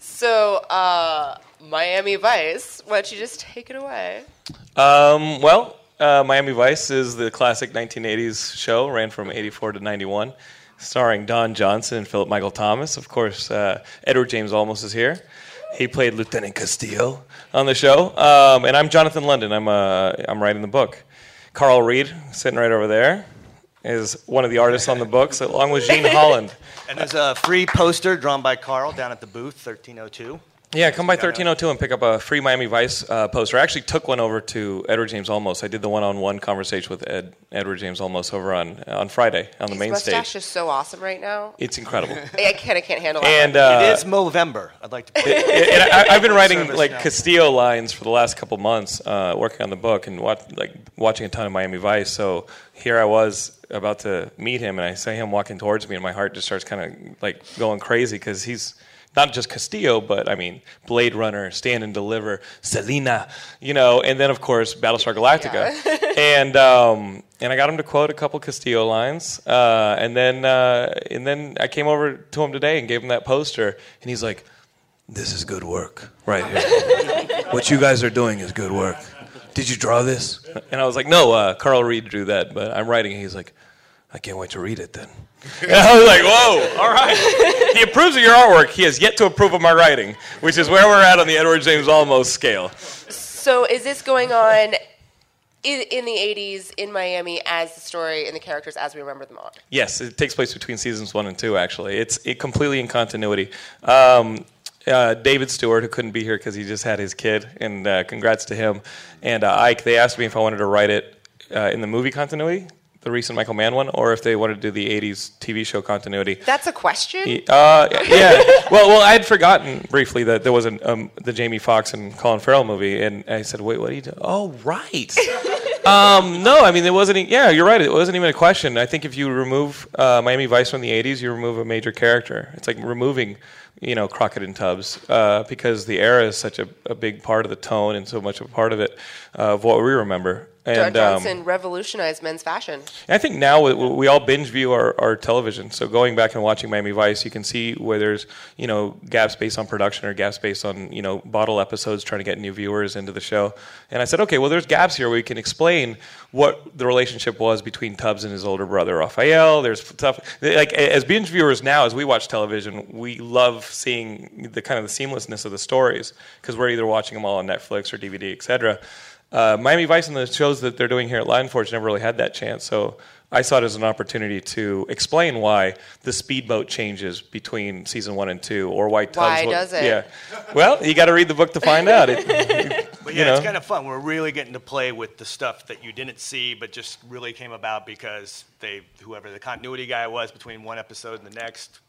So, uh, Miami Vice, why don't you just take it away? Um, well, uh, Miami Vice is the classic 1980s show, ran from 84 to 91, starring Don Johnson and Philip Michael Thomas. Of course, uh, Edward James Olmos is here. He played Lieutenant Castillo on the show. Um, and I'm Jonathan London. I'm, uh, I'm writing the book. Carl Reed, sitting right over there, is one of the artists on the book, along with Gene Holland. And there's a free poster drawn by Carl down at the booth, 1302. Yeah, come by 1302 and pick up a free Miami Vice uh, poster. I actually took one over to Edward James Olmos. I did the one-on-one conversation with Ed, Edward James Olmos over on on Friday on the His main mustache stage. is so awesome right now. It's incredible. I can't, I can't handle it. and uh, it is Movember. I'd like to. and I, I've been writing like now. Castillo lines for the last couple months, uh, working on the book and watch, like watching a ton of Miami Vice. So here I was about to meet him, and I see him walking towards me, and my heart just starts kind of like going crazy because he's not just Castillo, but I mean Blade Runner, Stand and Deliver, Selena, you know, and then of course Battlestar Galactica, and um, and I got him to quote a couple Castillo lines, uh, and then uh, and then I came over to him today and gave him that poster, and he's like this is good work right here. what you guys are doing is good work. Did you draw this? And I was like, no, uh, Carl Reed drew that, but I'm writing. it." He's like, I can't wait to read it then. And I was like, whoa, all right. He approves of your artwork. He has yet to approve of my writing, which is where we're at on the Edward James Olmos scale. So, is this going on in, in the 80s in Miami as the story and the characters as we remember them all? Yes, it takes place between seasons one and two. Actually, it's it completely in continuity. Um, uh, David Stewart, who couldn't be here because he just had his kid, and uh, congrats to him. And uh, Ike, they asked me if I wanted to write it uh, in the movie continuity, the recent Michael Mann one, or if they wanted to do the '80s TV show continuity. That's a question? Uh, yeah. Well, well, I had forgotten briefly that there was an, um, the Jamie Foxx and Colin Farrell movie, and I said, "Wait, what are you doing?" Oh, right. um, no, I mean, it wasn't. Yeah, you're right. It wasn't even a question. I think if you remove uh, Miami Vice from the '80s, you remove a major character. It's like removing, you know, Crockett and Tubbs uh, because the era is such a, a big part of the tone and so much a part of it uh, of what we remember. And um, Johnson revolutionized men's fashion. I think now we, we all binge view our, our television. So going back and watching Miami Vice, you can see where there's you know gaps based on production or gaps based on you know bottle episodes trying to get new viewers into the show. And I said, okay, well there's gaps here where we can explain what the relationship was between Tubbs and his older brother Raphael. There's stuff like as binge viewers now, as we watch television, we love seeing the kind of the seamlessness of the stories because we're either watching them all on Netflix or DVD, etc uh, Miami Vice and the shows that they're doing here at Lion Forge never really had that chance. So I saw it as an opportunity to explain why the speedboat changes between season one and two, or why Tubbs. Why wa- does it? Yeah. Well, you got to read the book to find out. It, But you yeah, it's kind of fun. We're really getting to play with the stuff that you didn't see, but just really came about because they, whoever the continuity guy was between one episode and the next,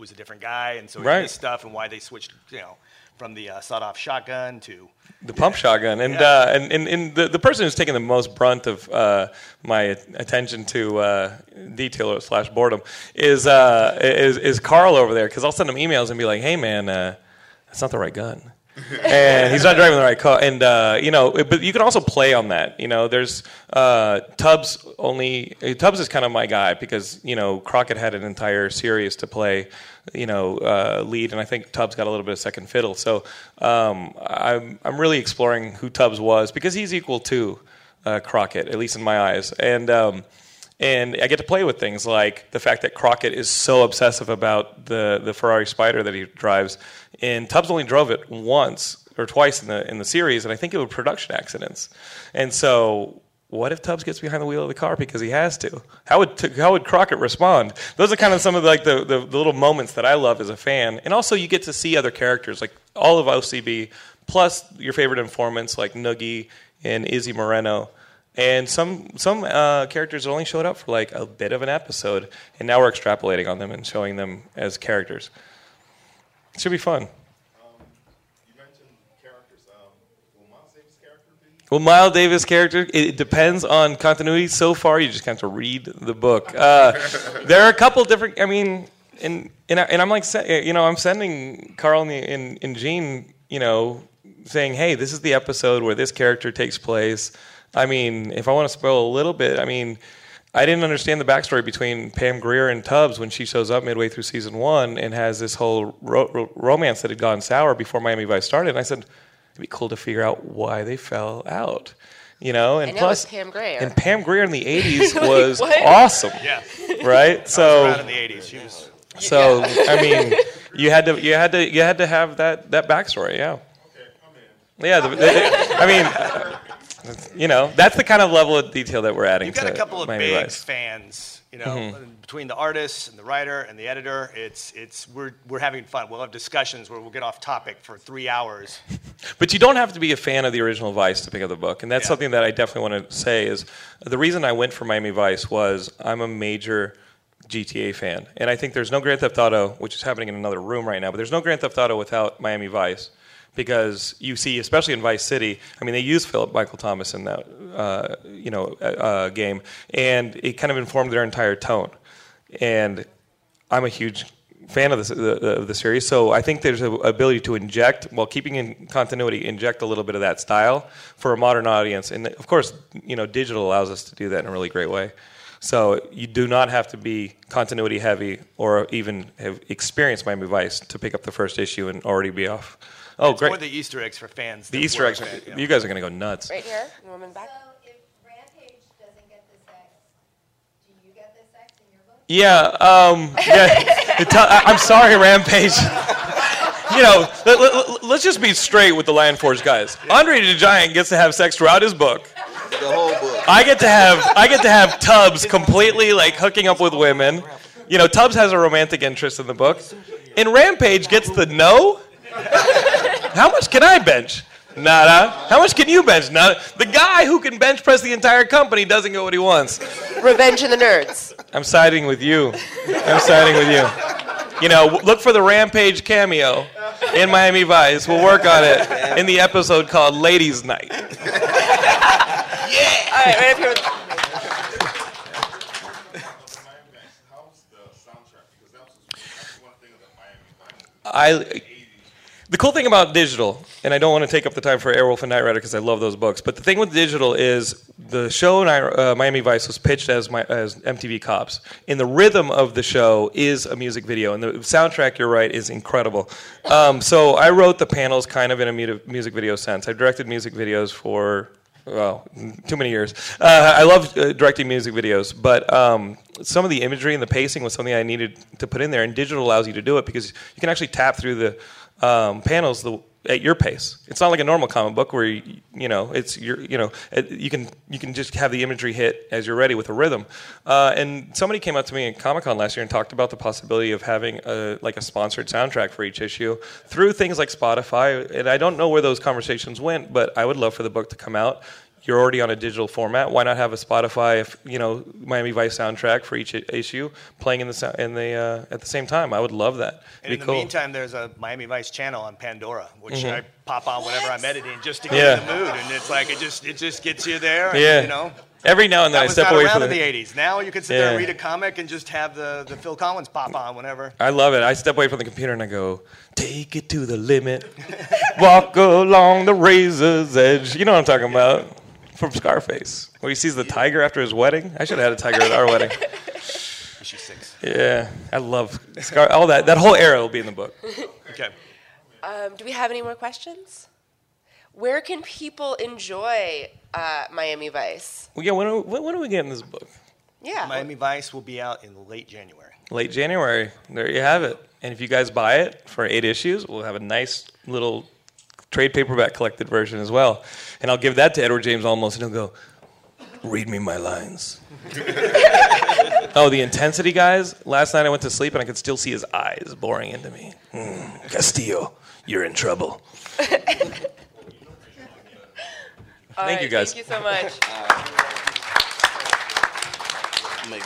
was a different guy, and so Right. stuff and why they switched, you know, from the uh, sawed-off shotgun to the pump shotgun, and Yeah. uh, and, and, and the, the person who's taking the most brunt of uh, my attention to uh, detail slash boredom is uh, is is Carl over there because I'll send him emails and be like, hey man, uh, that's not the right gun. and he's not driving the right car. And uh, you know, but you can also play on that. You know, there's uh, Tubbs only. Tubbs is kind of my guy because you know Crockett had an entire series to play. You know, uh, lead, and I think Tubbs got a little bit of second fiddle. So um, I'm I'm really exploring who Tubbs was because he's equal to uh, Crockett, at least in my eyes. And um, And I get to play with things like the fact that Crockett is so obsessive about the, the Ferrari Spyder that he drives. And Tubbs only drove it once or twice in the in the series, and I think it was production accidents. And so, what if Tubbs gets behind the wheel of the car because he has to? How would how would Crockett respond? Those are kind of some of the, like the, the, the little moments that I love as a fan. And also, you get to see other characters like all of OCB, plus your favorite informants like Noogie and Izzy Moreno. And some some uh, characters only showed up for like a bit of an episode, and now we're extrapolating on them and showing them as characters. It should be fun. Um, you mentioned characters. Um, will Miles Davis' character be? Well, Miles Davis character, it depends on continuity. So far, you just have to read the book. Uh, there are a couple different. I mean, and and, I, and I'm like, you know, I'm sending Carl and, the, and and Gene, you know, saying, hey, this is the episode where this character takes place. I mean, if I want to spoil a little bit, I mean. I didn't understand the backstory between Pam Grier and Tubbs when she shows up midway through season one and has this whole ro- ro- romance that had gone sour before Miami Vice started. And I said, it'd be cool to figure out why they fell out. You know, and I know, plus it's Pam Grier. and Pam Grier in the '80s was what? awesome, Yeah. right? So, Around in the 80s. She was. so I mean, you had to, you had to, you had to have that that backstory, yeah. Okay, I'm in. Yeah, the, the- I mean, you know, that's the kind of level of detail that we're adding You've got a couple of Miami big Vice. fans, you know, Mm-hmm. between the artists and the writer and the editor. It's it's we're we're having fun. We'll have discussions where we'll get off topic for three hours. But you don't have to be a fan of the original Vice to pick up the book, and that's Yeah. something that I definitely want to say is the reason I went for Miami Vice was I'm a major GTA fan, and I think there's no Grand Theft Auto, which is happening in another room right now, but there's no Grand Theft Auto without Miami Vice. Because you see, especially in Vice City, I mean, they use Philip Michael Thomas in that, uh, you know, uh, uh, game, and it kind of informed their entire tone. And I'm a huge fan of this, the, of the series, so I think there's an ability to inject, while keeping in continuity, inject a little bit of that style for a modern audience. And of course, you know, digital allows us to do that in a really great way. So you do not have to be continuity heavy or even have experienced Miami Vice to pick up the first issue and already be off. Oh, It's more great! the Easter eggs for fans. The Easter we're eggs, fans, yeah. you guys are going to go nuts. right here, the woman back. So if Rampage doesn't get the sex, do you get the sex in your book? Yeah, um, yeah. It tell- I- I'm sorry, Rampage. You know, let, let, let's just be straight with the Lion Forge guys. Andre the Giant gets to have sex throughout his book. The whole book. I get to have I get to have Tubbs completely like hooking up with women. You know, Tubbs has a romantic interest in the book, and Rampage gets the no. How much can I bench? Nada. How much can you bench? Nada. The guy who can bench press the entire company doesn't get what he wants. Revenge of the Nerds. I'm siding with you. I'm siding with you. You know, look for the Rampage cameo in Miami Vice. We'll work on it in the episode called Ladies Night. Right, up here. I the cool thing about digital, and I don't want to take up the time for Airwolf and Knight Rider because I love those books, but the thing with digital is the show uh, Miami Vice was pitched as my, as MTV Cops, and the rhythm of the show is a music video, and the soundtrack, you're right, is incredible. Um, so I wrote the panels kind of in a music video sense. I directed music videos for well, too many years. Uh, I love uh, directing music videos, but um, some of the imagery and the pacing was something I needed to put in there, and digital allows you to do it because you can actually tap through the um, panels the, at your pace. It's not like a normal comic book where you, you know it's your you know you can you can just have the imagery hit as you're ready with a rhythm. Uh, and somebody came up to me at Comic Con last year and talked about the possibility of having a, like a sponsored soundtrack for each issue through things like Spotify. And I don't know where those conversations went, but I would love for the book to come out. You're already on a digital format. Why not have a Spotify, if, you know, Miami Vice soundtrack for each i- issue playing in the in the uh, at the same time? I would love that. And in the cool. meantime, there's a Miami Vice channel on Pandora, which I pop on whenever I'm editing just to get Yeah. in the mood. And it's like it just it just gets you there. And, Yeah. You know. Every now and then That I was step not away around from in the. the 80s. Now you can sit there and read a comic and just have the, the Phil Collins pop on whenever. I love it. I step away from the computer and I go, take it to the limit, walk along the razor's edge. You know what I'm talking about? From Scarface, where he sees the tiger after his wedding. I should have had a tiger at our wedding. Issue six. Yeah, I love Scar. All that. That whole era will be in the book. Okay. um, do we have any more questions? Where can people enjoy uh, Miami Vice? Well, yeah. When are, when, when are we getting this book? Yeah. Miami Vice will be out in late January. Late January. There you have it. And if you guys buy it for eight issues, we'll have a nice little trade paperback collected version as well. And I'll give that to Edward James Olmos, and he'll go, "Read me my lines." oh, the intensity, guys! Last night I went to sleep and I could still see his eyes boring into me. Hmm, Castillo, you're in trouble. All Thank you, guys. Thank you so much. Maybe.